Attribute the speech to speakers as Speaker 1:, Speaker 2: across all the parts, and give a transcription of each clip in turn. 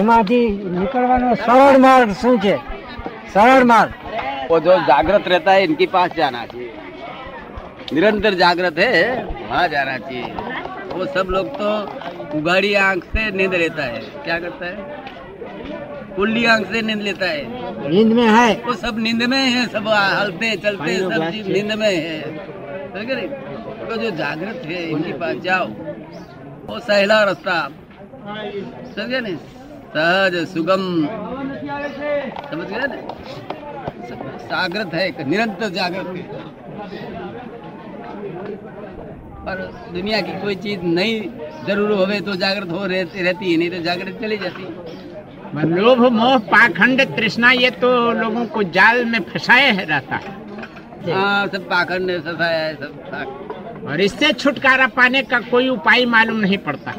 Speaker 1: એમાંથી નીકળવાનો સરળ માર્ગ શું છે સરળ માર્ગ
Speaker 2: वो जो जागृत रहता है इनके पास जाना चाहिए निरंतर जागृत है वहाँ जाना चाहिए वो सब लोग तो उगाड़ी आंख से नींद लेता है क्या करता है कुल्ली आंख से नींद लेता है
Speaker 1: नींद में है
Speaker 2: वो सब नींद में है सब हलते चलते सब चीज नींद में है समझ गए? तो जो जागृत है इनके पास जाओ वो सहला रास्ता समझे ना सहज सुगम। समझ गए ना? जागृत है निरंतर जागृत है। पर दुनिया की कोई चीज़ नहीं ज़रूर होवे तो जागृत हो रहती रहती है नहीं तो जागृत चली जाती।
Speaker 3: लोभ मोह पाखंड तृष्णा ये तो लोगों को जाल में फंसाए रहता है।
Speaker 2: हाँ सब पाखंड ने है सब।
Speaker 3: और इससे छुटकारा पाने का कोई उपाय मालूम नहीं पड़ता।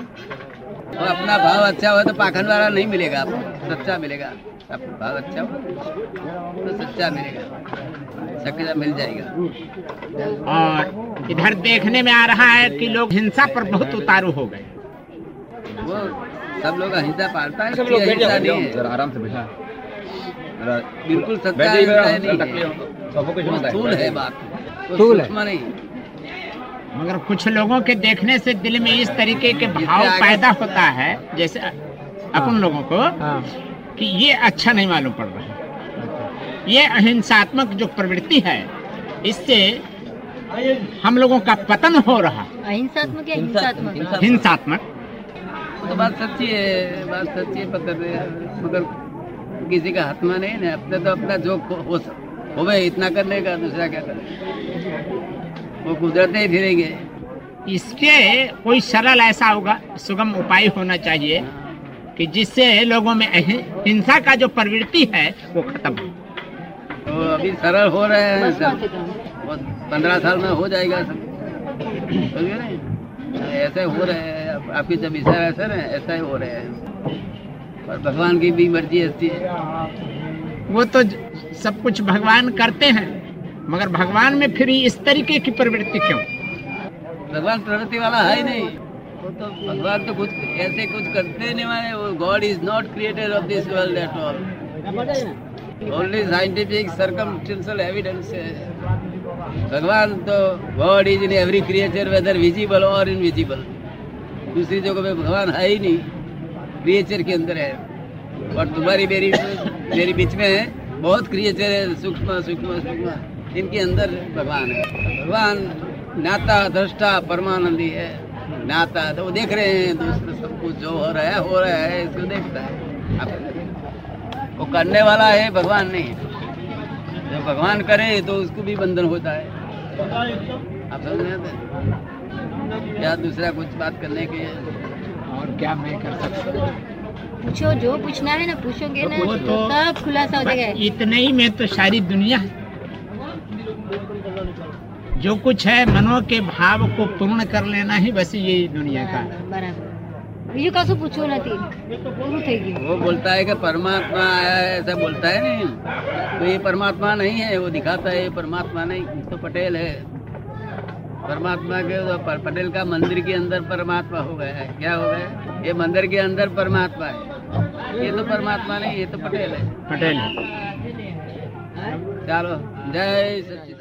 Speaker 2: और अपना भाव अच्छा हो तो पाखंड वाला नहीं मिलेगा आपको सच्चा मिलेगा। अपना भाव अच्छा हो तो सच्चा मिलेगा सच्चा मिल जाएगा।
Speaker 3: और इधर देखने में आ रहा है कि लोग हिंसा पर बहुत उतारू हो गए।
Speaker 2: वो सब लोग अहिंसा पालता है इसलिए अहिंसा नहीं है।
Speaker 4: आराम से बैठा।
Speaker 2: बिल्कुल सच्चा अहिंसा नहीं है। स्थूल है बात।
Speaker 1: है।
Speaker 2: सूक्ष्म नहीं।
Speaker 3: मगर कुछ लोगों के देखने से दिल में इस तरीके के भाव पैदा होता है जैसे अपन लोगों को
Speaker 1: हाँ।
Speaker 3: कि ये अच्छा नहीं मालूम पड़ रहा है। ये अहिंसात्मक जो प्रवृत्ति है इससे हम लोगों का पतन हो रहा।
Speaker 5: अहिंसात्मक हिंसात्मक?
Speaker 3: हिंसात्मक।
Speaker 2: तो बात सच्ची है बात सच्ची है पता मगर किसी का हाथ में नहीं ना अपने तो अपना जो हो होवे इतना करने का दूसरा क्या करे? वो गुजरते ही फिरेंगे।
Speaker 3: इसके कोई सरल ऐसा होगा सुगम उपाय होना चाहिए कि जिससे लोगों में हिंसा का जो प्रवृत्ति है वो खत्म हो।
Speaker 2: तो अभी सरल हो रहे हैं सब। पंद्रह साल में हो जाएगा सब। समझे ना ऐसे हो रहे हैं। आपकी जब इशारा ऐसा ना ऐसा ही हो रहे हैं। और भगवान की भी मर्ज़ी ऐसी है।
Speaker 3: वो तो सब कुछ भगवान करते हैं। मगर भगवान में फिर इस तरीके की प्रवृत्ति क्यों?
Speaker 2: भगवान प्रवृत्ति वाला है नहीं। वो तो भगवान तो कुछ ऐसे कुछ करते नहीं वाले वो God is not creator of this world at all only scientific circumstantial evidence है। भगवान तो God is in every creature whether visible और इनविजिबल दूसरी जगह पे भगवान है ही नहीं क्रिएचर के अंदर है। और तुम्हारी मेरी मेरी बीच में है, बहुत क्रिएचर है, सूक्ष्म सूक्ष्म सूक्ष्म। इनके अंदर भगवान है। भगवान नाता दृष्टा परमानंदी है। नाता तो वो देख रहे हैं दूसरे सब कुछ जो हो रहा है हो रहा है इसको देखता है। वो करने वाला है भगवान नहीं जब भगवान करे तो उसको भी बंधन होता है। आप समझ रहे हैं क्या दूसरा कुछ बात करने के
Speaker 3: और क्या मैं कर सकता हूँ?
Speaker 5: पूछो जो पूछना है ना पूछोगे ना
Speaker 3: तो-
Speaker 5: सब खुलासा हो जाएगा।
Speaker 3: इतने ही में तो सारी दुनिया है जो कुछ है मनो के भाव को पूर्ण कर लेना ही बस यही दुनिया का है
Speaker 5: બરાબર બીજું કશું પૂછવું નથી પૂરું થઈ ગયું
Speaker 2: वो बोलता है कि परमात्मा आया है ऐसा बोलता है नहीं तो ये परमात्मा नहीं है वो दिखाता है ये परमात्मा नहीं तो पटेल है परमात्मा के तो प- पटेल का मंदिर के अंदर परमात्मा हो गया है क्या हो गया है? ये मंदिर के अंदर परमात्मा है ये तो परमात्मा नहीं ये तो पटेल है
Speaker 3: पटेल
Speaker 2: चलो जय सच्चिदानंद